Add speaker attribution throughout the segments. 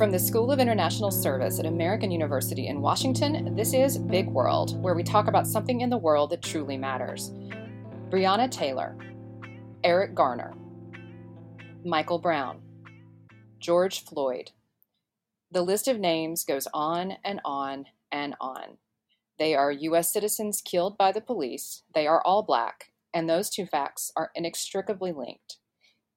Speaker 1: From the School of International Service at American University in Washington, this is Big World, where we talk about something in the world that truly matters. Breonna Taylor, Eric Garner, Michael Brown, George Floyd. The list of names goes on and on and on. They are U.S. citizens killed by the police, they are all black, and those two facts are inextricably linked.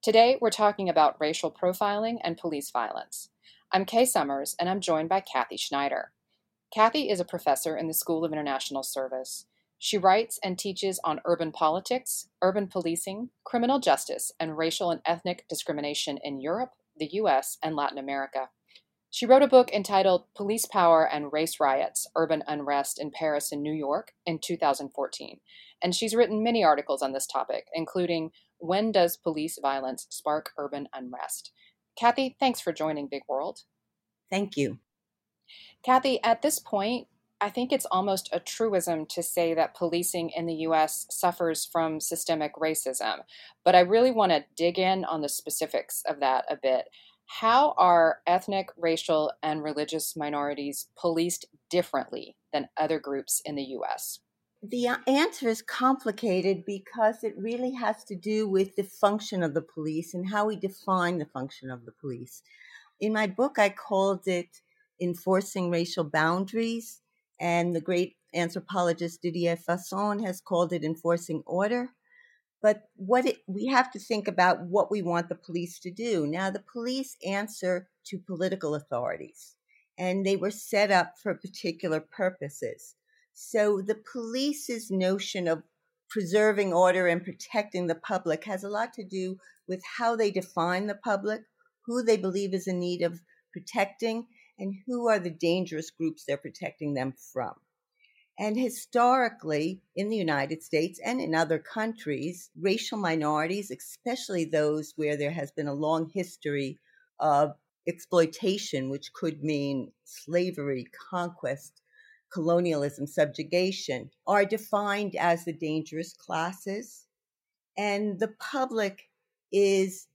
Speaker 1: Today, we're talking about racial profiling and police violence. I'm Kay Summers, and I'm joined by Cathy Schneider. Cathy is a professor in the School of International Service. She writes and teaches on urban politics, urban policing, criminal justice, and racial and ethnic discrimination in Europe, the US, and Latin America. She wrote a book entitled Police Power and Race Riots Urban Unrest in Paris and New York in 2014. And she's written many articles on this topic, including When Does Police Violence Spark Urban Unrest? Cathy, thanks for joining Big World.
Speaker 2: Thank you.
Speaker 1: Cathy, at this point, I think it's almost a truism to say that policing in the US suffers from systemic racism, but I really want to dig in on the specifics of that a bit. How are ethnic, racial, and religious minorities policed differently than other groups in the US?
Speaker 2: The uh, answer is complicated because it really has to do with the function of the police and how we define the function of the police. In my book, I called it Enforcing Racial Boundaries, and the great anthropologist Didier Fassin has called it Enforcing Order. But what it, we have to think about what we want the police to do. Now, the police answer to political authorities, and they were set up for particular purposes. So the police's notion of preserving order and protecting the public has a lot to do with how they define the public, who they believe is in need of protecting, and who are the dangerous groups they're protecting them from. And historically, in the United States and in other countries, racial minorities, especially those where there has been a long history of exploitation, which could mean slavery, conquest, colonialism, subjugation, are defined as the dangerous classes. And the public is,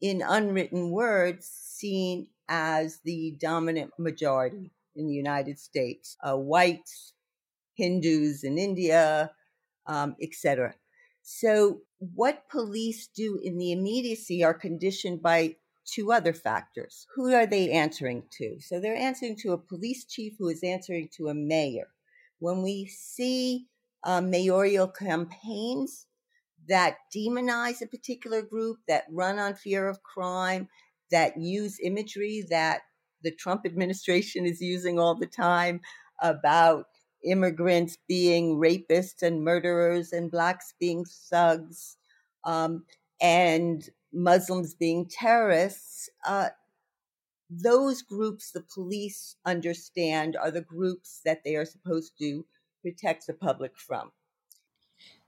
Speaker 2: in unwritten words, seen as the dominant majority in the United States uh, whites, Hindus in India, um, etc. So, what police do in the immediacy are conditioned by two other factors. Who are they answering to? So they're answering to a police chief who is answering to a mayor. When we see uh, mayoral campaigns that demonize a particular group, that run on fear of crime, that use imagery that the Trump administration is using all the time about immigrants being rapists and murderers and blacks being thugs, um, and Muslims being terrorists, uh, those groups the police understand are the groups that they are supposed to protect the public from.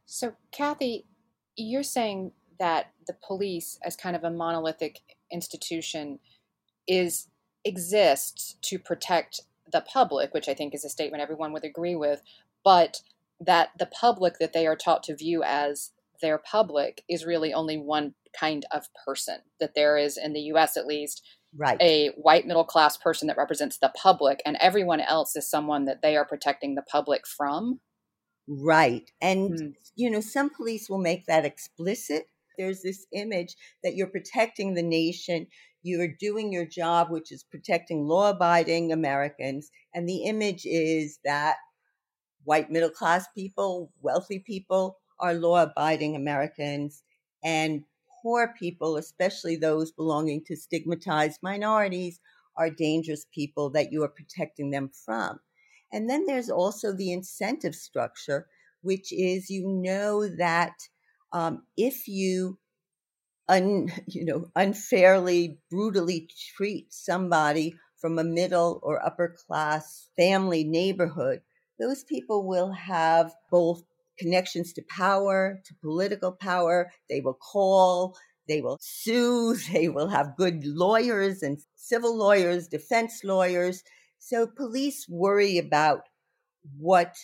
Speaker 1: So, Cathy, you're saying that the police, as kind of a monolithic institution, is exists to protect the public, which I think is a statement everyone would agree with, but that the public that they are taught to view as their public is really only one kind of person that there is in the US at least
Speaker 2: right.
Speaker 1: a white middle class person that represents the public and everyone else is someone that they are protecting the public from
Speaker 2: right and mm. you know some police will make that explicit there's this image that you're protecting the nation you're doing your job which is protecting law abiding americans and the image is that white middle class people wealthy people are law abiding americans and poor people, especially those belonging to stigmatized minorities, are dangerous people that you are protecting them from. And then there's also the incentive structure, which is you know that um, if you un, you know unfairly, brutally treat somebody from a middle or upper class family neighborhood, those people will have both connections to power, to political power. They will call, they will sue, they will have good lawyers and civil lawyers, defense lawyers. So police worry about what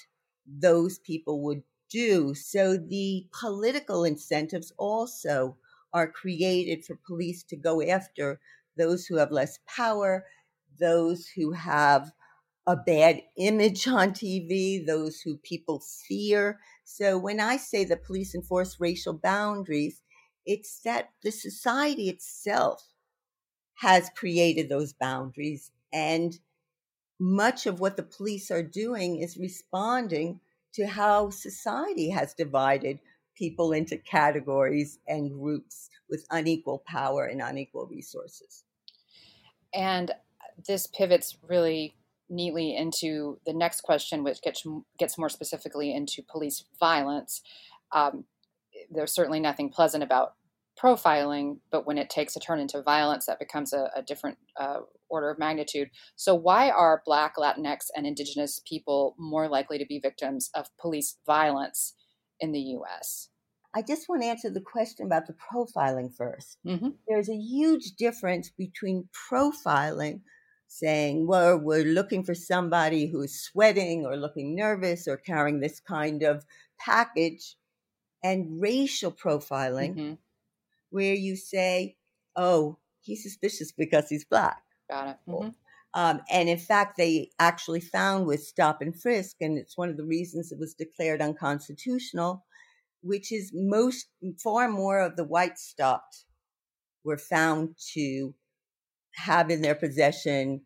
Speaker 2: those people would do. So the political incentives also are created for police to go after those who have less power those who have a bad image on TV, those who people fear. So when I say the police enforce racial boundaries, it's that the society itself has created those boundaries. And much of what the police are doing is responding to how society has divided people into categories and groups with unequal power and unequal resources.
Speaker 1: And this pivots really neatly into the next question, which gets gets more specifically into police violence. Um, there's certainly nothing pleasant about profiling, but when it takes a turn into violence, that becomes a, a different uh, order of magnitude. So, why are Black, Latinx, and Indigenous people more likely to be victims of police violence in the U.S.?
Speaker 2: I just want to answer the question about the profiling 1st mm-hmm. There's a huge difference between profiling, saying, well, we're looking for somebody who's sweating or looking nervous or carrying this kind of package, and racial profiling, mm-hmm. where you say, oh, he's suspicious because he's black.
Speaker 1: Got it. Mm-hmm.
Speaker 2: Um, and in fact, they actually found with stop and frisk, and it's one of the reasons it was declared unconstitutional, which is most far more of the white stopped were found to have in their possession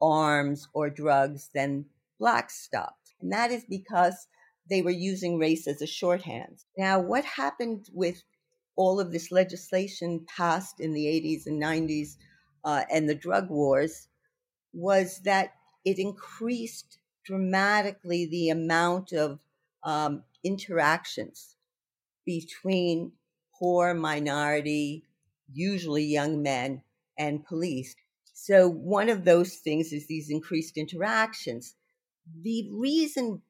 Speaker 2: arms or drugs than blacks stopped. And that is because they were using race as a shorthand. Now, what happened with all of this legislation passed in the 80s and 90s uh, and the drug wars was that it increased dramatically the amount of um, interactions between poor minority, usually young men, and police. So, one of those things is these increased interactions. The reason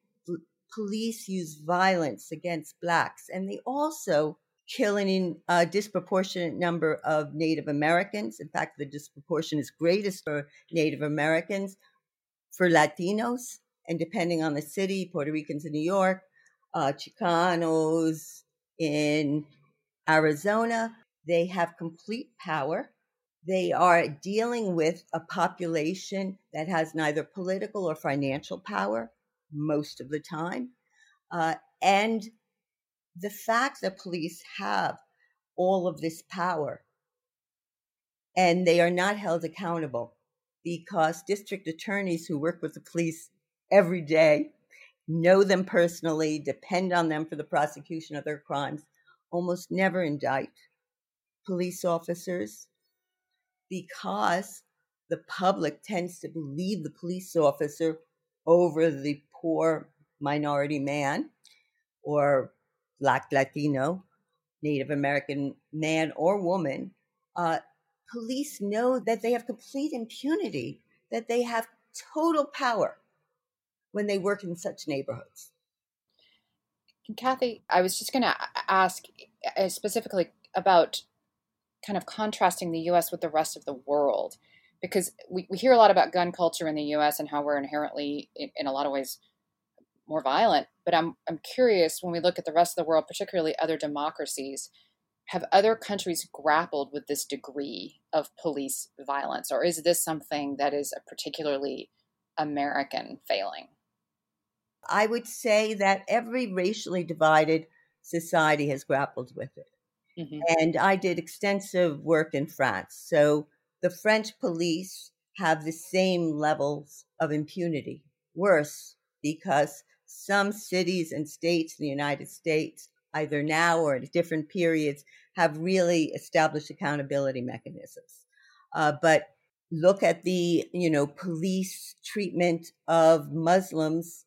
Speaker 2: police use violence against blacks, and they also kill a uh, disproportionate number of Native Americans. In fact, the disproportion is greatest for Native Americans, for Latinos, and depending on the city, Puerto Ricans in New York, uh, Chicanos in Arizona. They have complete power. They are dealing with a population that has neither political or financial power most of the time. Uh, and the fact that police have all of this power and they are not held accountable because district attorneys who work with the police every day know them personally, depend on them for the prosecution of their crimes, almost never indict police officers because the public tends to believe the police officer over the poor minority man or Black, Latino, Native American man or woman. Uh, police know that they have complete impunity, that they have total power when they work in such neighborhoods.
Speaker 1: Cathy, I was just going to ask uh, specifically about kind of contrasting the US with the rest of the world, because we, we hear a lot about gun culture in the US and how we're inherently, in, in a lot of ways, more violent. But I'm, I'm curious when we look at the rest of the world, particularly other democracies, have other countries grappled with this degree of police violence, or is this something that is a particularly American failing?
Speaker 2: I would say that every racially divided society has grappled with it. Mm-hmm. And I did extensive work in France. So the French police have the same levels of impunity, worse, because some cities and states in the United States, either now or at different periods, have really established accountability mechanisms. Uh, but look at the, you know, police treatment of Muslims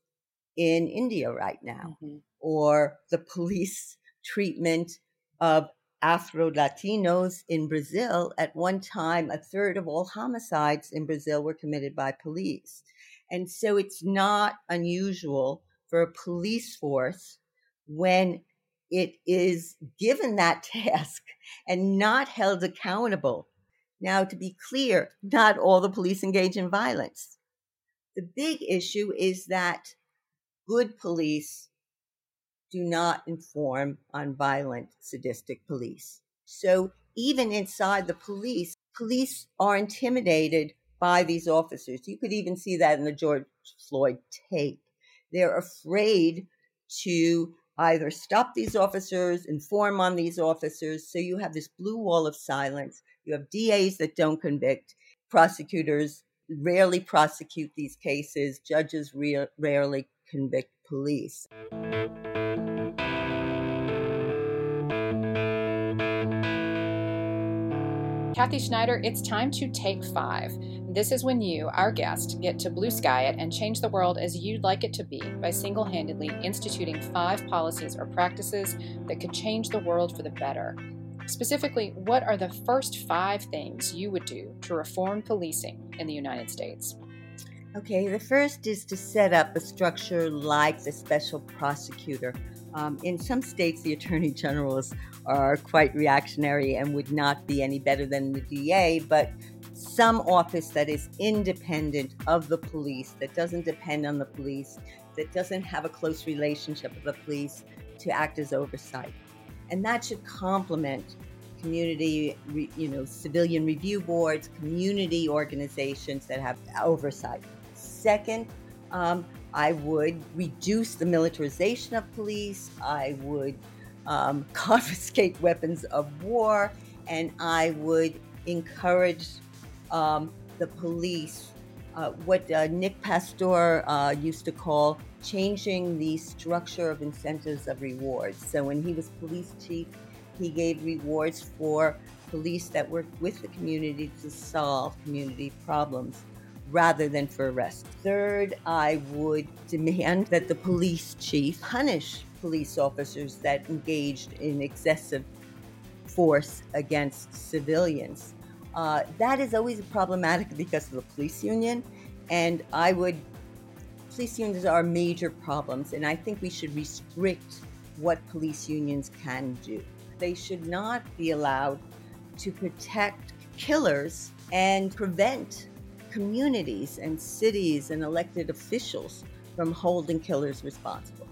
Speaker 2: in India right now, mm-hmm. or the police treatment of Afro Latinos in Brazil. At one time, a third of all homicides in Brazil were committed by police. And so it's not unusual for a police force when it is given that task and not held accountable. Now, to be clear, not all the police engage in violence. The big issue is that good police do not inform on violent, sadistic police. So even inside the police, police are intimidated by these officers. You could even see that in the George Floyd tape. They're afraid to either stop these officers, inform on these officers. So you have this blue wall of silence. You have DAs that don't convict, prosecutors rarely prosecute these cases, judges re- rarely convict police.
Speaker 1: Cathy Schneider, it's time to take five. This is when you, our guest, get to blue sky it and change the world as you'd like it to be by single handedly instituting five policies or practices that could change the world for the better. Specifically, what are the first five things you would do to reform policing in the United States?
Speaker 2: Okay, the first is to set up a structure like the special prosecutor um, in some states, the attorney generals are quite reactionary and would not be any better than the DA, but some office that is independent of the police, that doesn't depend on the police, that doesn't have a close relationship with the police to act as oversight. And that should complement community, you know, civilian review boards, community organizations that have oversight. Second, um, I would reduce the militarization of police. I would um, confiscate weapons of war, and I would encourage um, the police, uh, what uh, Nick Pastore uh, used to call changing the structure of incentives of rewards. So when he was police chief, he gave rewards for police that worked with the community to solve community problems rather than for arrest. Third, I would demand that the police chief punish police officers that engaged in excessive force against civilians. Uh, that is always problematic because of the police union, and I would. Police unions are major problems, and I think we should restrict what police unions can do. They should not be allowed to protect killers and prevent communities and cities and elected officials from holding killers responsible.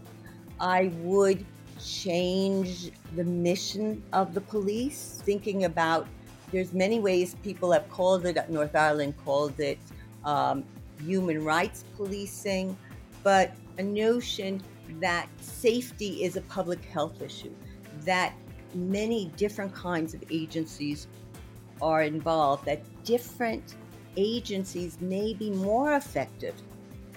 Speaker 2: I would change the mission of the police, thinking about there's many ways people have called it, North Ireland called it um, human rights policing, but a notion that safety is a public health issue, that many different kinds of agencies are involved, that different agencies may be more effective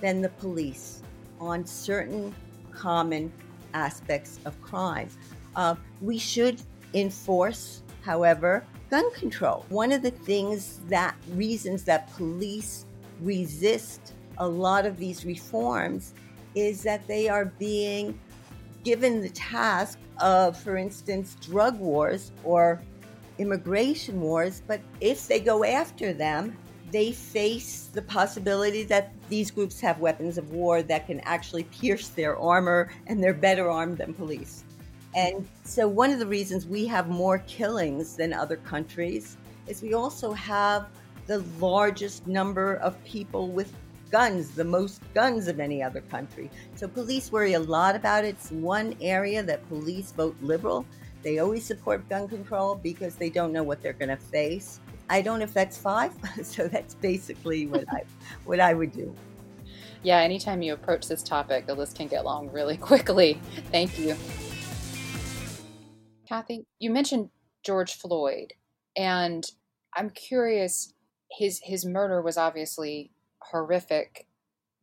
Speaker 2: than the police on certain common aspects of crime. Uh, we should enforce, however, gun control. One of the things that reasons that police resist a lot of these reforms is that they are being given the task of, for instance, drug wars or immigration wars. But if they go after them, they face the possibility that these groups have weapons of war that can actually pierce their armor and they're better armed than police. And so, one of the reasons we have more killings than other countries is we also have the largest number of people with guns, the most guns of any other country. So, police worry a lot about it. It's one area that police vote liberal. They always support gun control because they don't know what they're going to face. I don't know if that's five, so that's basically what I what I would do.
Speaker 1: Yeah, anytime you approach this topic, the list can get long really quickly. Thank you. Cathy, you mentioned George Floyd, and I'm curious his his murder was obviously horrific,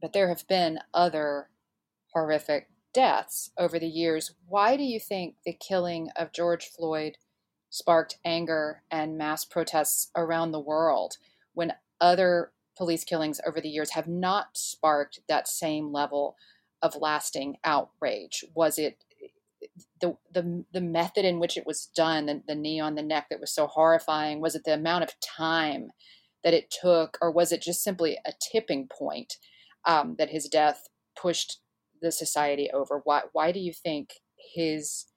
Speaker 1: but there have been other horrific deaths over the years. Why do you think the killing of George Floyd sparked anger and mass protests around the world when other police killings over the years have not sparked that same level of lasting outrage? Was it the the, the method in which it was done, the, the knee on the neck that was so horrifying? Was it the amount of time that it took, or was it just simply a tipping point um, that his death pushed the society over? Why why do you think his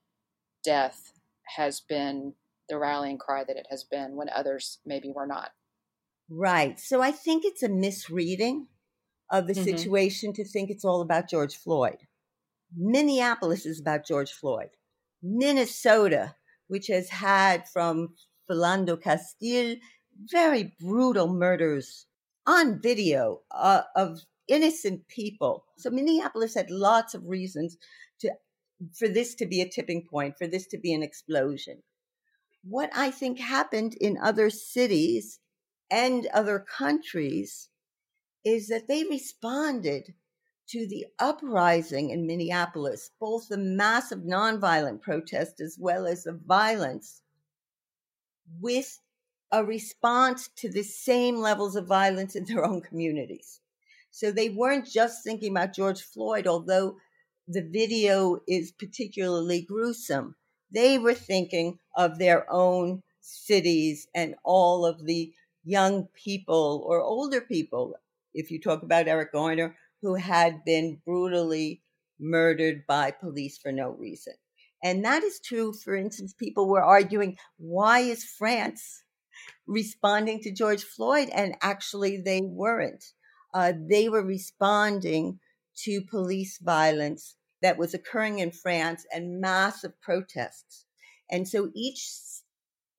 Speaker 1: death has been the rallying cry that it has been when others maybe were not.
Speaker 2: Right. So I think it's a misreading of the mm-hmm. situation to think it's all about George Floyd. Minneapolis is about George Floyd. Minnesota, which has had from Philando Castile very brutal murders on video uh, of innocent people. So Minneapolis had lots of reasons to for this to be a tipping point, for this to be an explosion. What I think happened in other cities and other countries is that they responded to the uprising in Minneapolis, both the massive nonviolent protest as well as the violence, with a response to the same levels of violence in their own communities. So they weren't just thinking about George Floyd, although the video is particularly gruesome. They were thinking of their own cities and all of the young people or older people. If you talk about Eric Garner, who had been brutally murdered by police for no reason. And that is true. For instance, people were arguing, why is France responding to George Floyd? And actually, they weren't. Uh, they were responding to police violence that was occurring in France and massive protests. And so each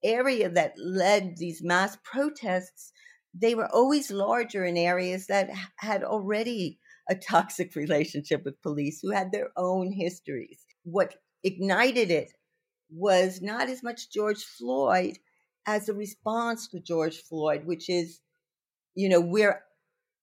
Speaker 2: area that led these mass protests, they were always larger in areas that had already a toxic relationship with police, who had their own histories. What ignited it was not as much George Floyd as a response to George Floyd, which is, you know, where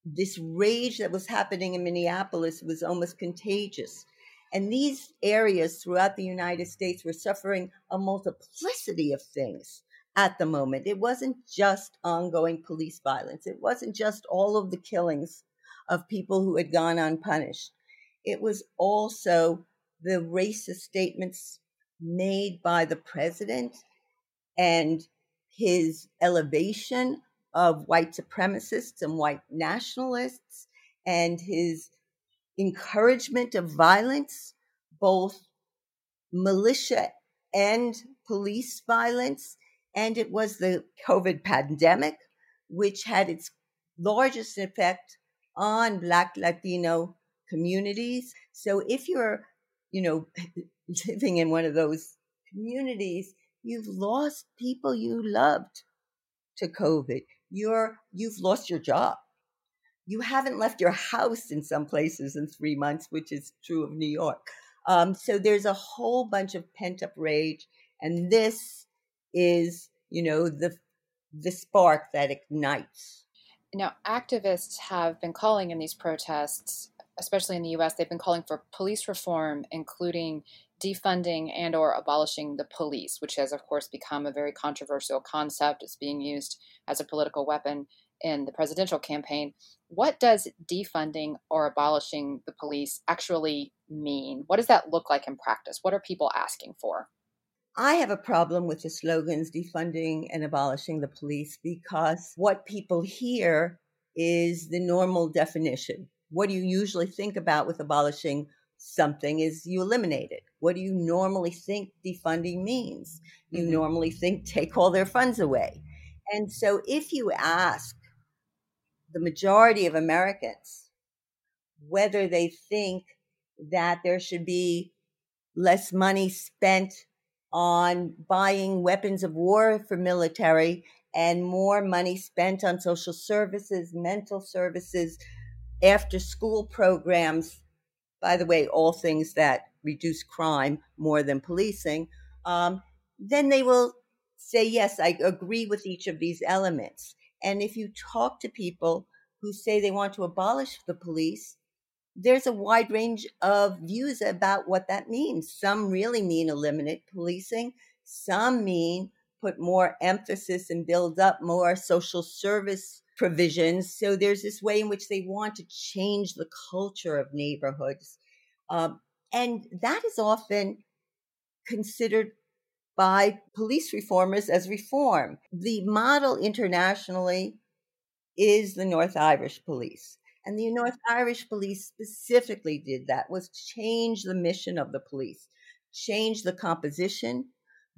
Speaker 2: this rage that was happening in Minneapolis was almost contagious. And these areas throughout the United States were suffering a multiplicity of things at the moment. It wasn't just ongoing police violence, it wasn't just all of the killings of people who had gone unpunished. It was also the racist statements made by the president and his elevation of white supremacists and white nationalists and his encouragement of violence, both militia and police violence. And it was the COVID pandemic, which had its largest effect on Black Latino communities. So if you're, you know, living in one of those communities, you've lost people you loved to COVID. You're you've lost your job you haven't left your house in some places in three months, which is true of New York. Um, so there's a whole bunch of pent up rage, and this is, you know, the the spark that ignites.
Speaker 1: Now, activists have been calling in these protests, especially in the U.S., they've been calling for police reform, including defunding and or abolishing the police, which has, of course, become a very controversial concept. It's being used as a political weapon in the presidential campaign. What does defunding or abolishing the police actually mean? What does that look like in practice? What are people asking for?
Speaker 2: I have a problem with the slogans defunding and abolishing the police because what people hear is the normal definition. What do you usually think about with abolishing something is you eliminate it. What do you normally think defunding means? You mm-hmm. normally think take all their funds away. And so if you ask the majority of Americans, whether they think that there should be less money spent on buying weapons of war for military and more money spent on social services, mental services, after school programs. By the way, all things that reduce crime more than policing. Um, then they will say, Yes, I agree with each of these elements. And if you talk to people who say they want to abolish the police, there's a wide range of views about what that means. Some really mean eliminate policing, some mean put more emphasis and build up more social service provisions. So there's this way in which they want to change the culture of neighborhoods. Um, and that is often considered by police reformers as reform. The model internationally is the North Irish Police. And the North Irish Police specifically did that was change the mission of the police, change the composition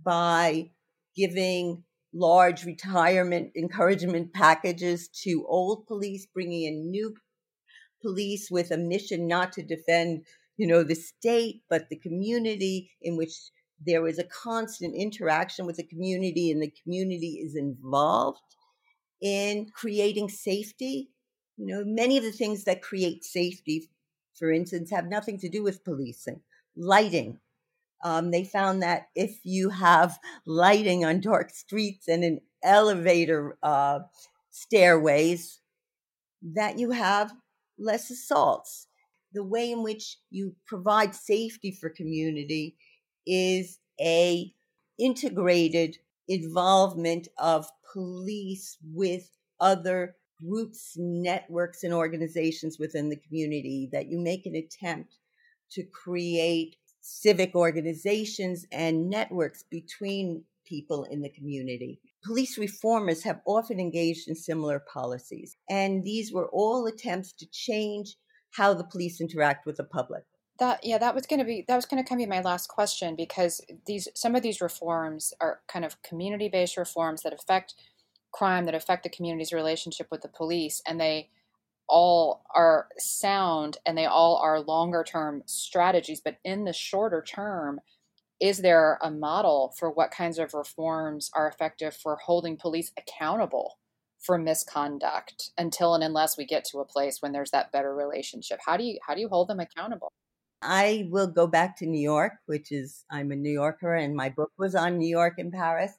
Speaker 2: by giving large retirement encouragement packages to old police, bringing in new police with a mission not to defend, you know, the state, but the community in which there is a constant interaction with the community and the community is involved in creating safety You know, many of the things that create safety, for instance, have nothing to do with policing. Lighting. Um, they found that if you have lighting on dark streets and in elevator uh, stairways, that you have less assaults. The way in which you provide safety for community is a integrated involvement of police with other groups, networks, and organizations within the community, that you make an attempt to create civic organizations and networks between people in the community. Police reformers have often engaged in similar policies, and these were all attempts to change how the police interact with the public.
Speaker 1: That yeah, that was going to be that was going to come be my last question because these some of these reforms are kind of community-based reforms that affect crime that affect the community's relationship with the police and they all are sound and they all are longer term strategies but in the shorter term is there a model for what kinds of reforms are effective for holding police accountable for misconduct until and unless we get to a place when there's that better relationship? How do you how do you hold them accountable
Speaker 2: i will go back to new york which is i'm a new yorker and my book was on new york and paris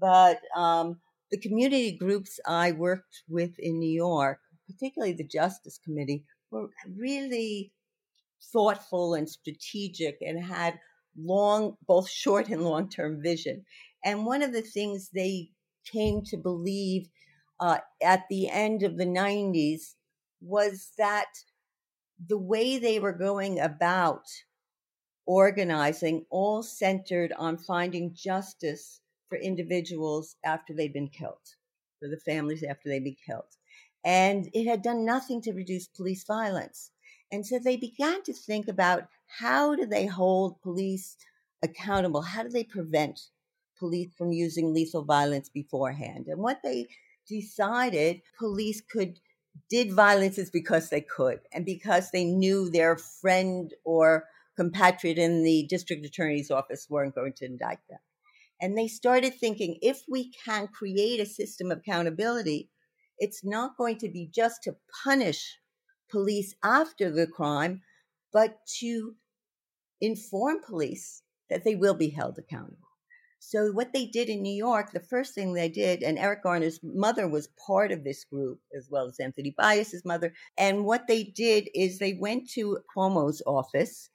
Speaker 2: but um, the community groups i worked with in new york particularly the justice committee were really thoughtful and strategic and had long, both short and long term vision. And one of the things they came to believe uh, at the end of the 90s was that the way they were going about organizing all centered on finding justice for individuals after they'd been killed, for the families after they'd been killed. And it had done nothing to reduce police violence. And so they began to think about how do they hold police accountable? How do they prevent police from using lethal violence beforehand? And what they decided police could did violence is because they could and because they knew their friend or compatriot in the district attorney's office weren't going to indict them. And they started thinking if we can create a system of accountability, it's not going to be just to punish police after the crime, but to inform police that they will be held accountable. So, what they did in New York, the first thing they did, and Eric Garner's mother was part of this group, as well as Anthony Baez's mother. And what they did is they went to Cuomo's office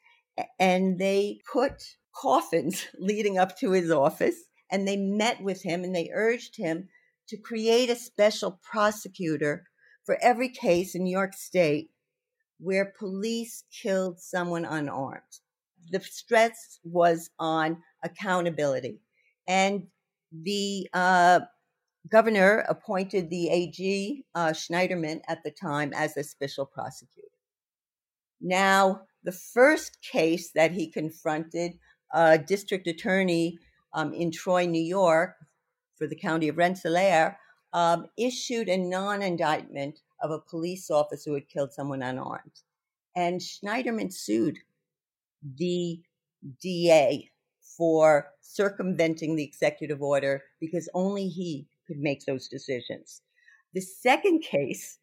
Speaker 2: and they put coffins leading up to his office and they met with him and they urged him to create a special prosecutor for every case in New York State where police killed someone unarmed. The stress was on accountability. And the uh, governor appointed the AG uh, Schneiderman at the time as a special prosecutor. Now, the first case that he confronted, a district attorney um, in Troy, New York, for the county of Rensselaer, um, issued a non indictment of a police officer who had killed someone unarmed. And Schneiderman sued the DA for circumventing the executive order because only he could make those decisions. The second case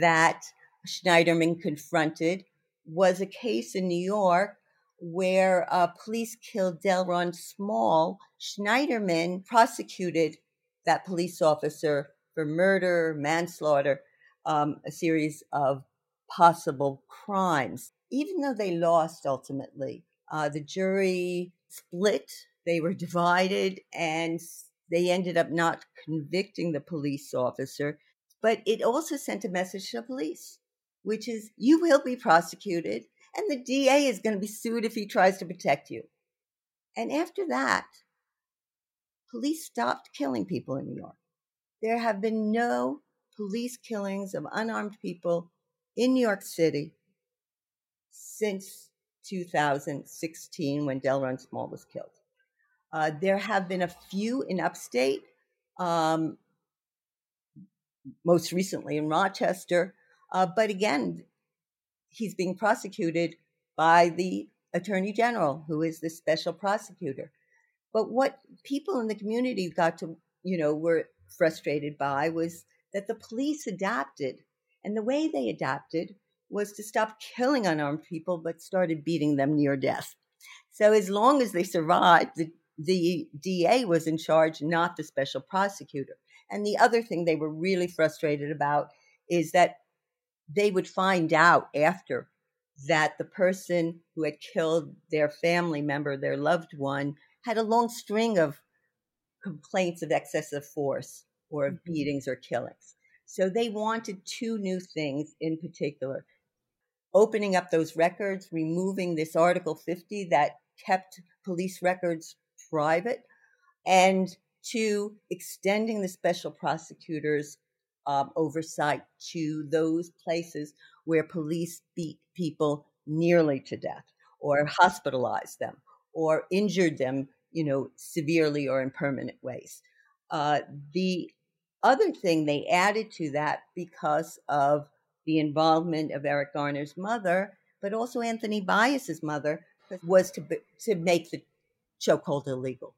Speaker 2: that Schneiderman confronted was a case in New York where uh, police killed Delrawn Small. Schneiderman prosecuted that police officer for murder, manslaughter, um, a series of possible crimes. Even though they lost ultimately, uh, the jury split, they were divided, and they ended up not convicting the police officer. But it also sent a message to the police, which is you will be prosecuted, and the DA is going to be sued if he tries to protect you. And after that, police stopped killing people in New York. There have been no police killings of unarmed people in New York City since 2016 when Delrawn Small was killed. Uh, there have been a few in upstate, um, most recently in Rochester, uh, but again, he's being prosecuted by the attorney general, who is the special prosecutor. But what people in the community got to, you know, were frustrated by was that the police adapted And the way they adapted was to stop killing unarmed people, but started beating them near death. So as long as they survived, the, the DA was in charge, not the special prosecutor. And the other thing they were really frustrated about is that they would find out after that the person who had killed their family member, their loved one, had a long string of complaints of excessive force or of mm-hmm. beatings or killings. So they wanted two new things in particular opening up those records, removing this Article 50 that kept police records private, and to extending the special prosecutor's um, oversight to those places where police beat people nearly to death or hospitalized them or injured them, you know, severely or in permanent ways. Uh, the other thing they added to that because of the involvement of Eric Garner's mother, but also Anthony Baez's mother, was to to make the chokehold illegal.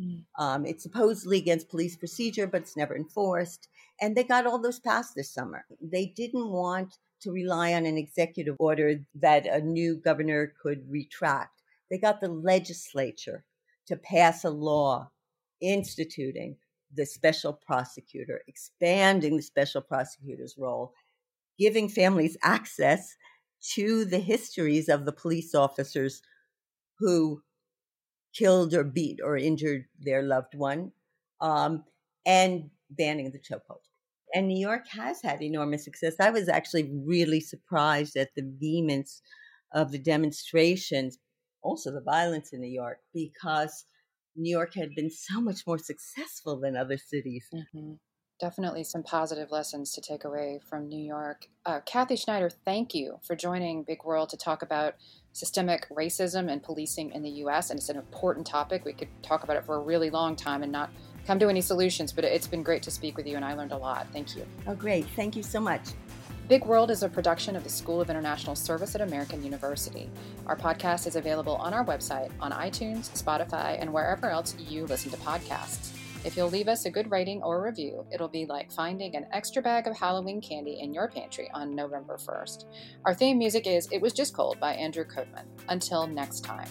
Speaker 2: Mm. Um, it's supposedly against police procedure, but it's never enforced. And they got all those passed this summer. They didn't want to rely on an executive order that a new governor could retract. They got the legislature to pass a law instituting the special prosecutor, expanding the special prosecutor's role, giving families access to the histories of the police officers who killed or beat or injured their loved one, um, and banning the chokehold. And New York has had enormous success. I was actually really surprised at the vehemence of the demonstrations, also the violence in New York, because New York had been so much more successful than other cities.
Speaker 1: Mm-hmm. Definitely some positive lessons to take away from New York. Uh, Cathy Schneider, thank you for joining Big World to talk about systemic racism and policing in the U.S. And it's an important topic. We could talk about it for a really long time and not come to any solutions, but it's been great to speak with you, and I learned a lot. Thank you.
Speaker 2: Oh, great. Thank you so much.
Speaker 1: Big World is a production of the School of International Service at American University. Our podcast is available on our website, on iTunes, Spotify, and wherever else you listen to podcasts. If you'll leave us a good rating or review, it'll be like finding an extra bag of Halloween candy in your pantry on November 1st. Our theme music is It Was Just Cold by Andrew Coatman. Until next time.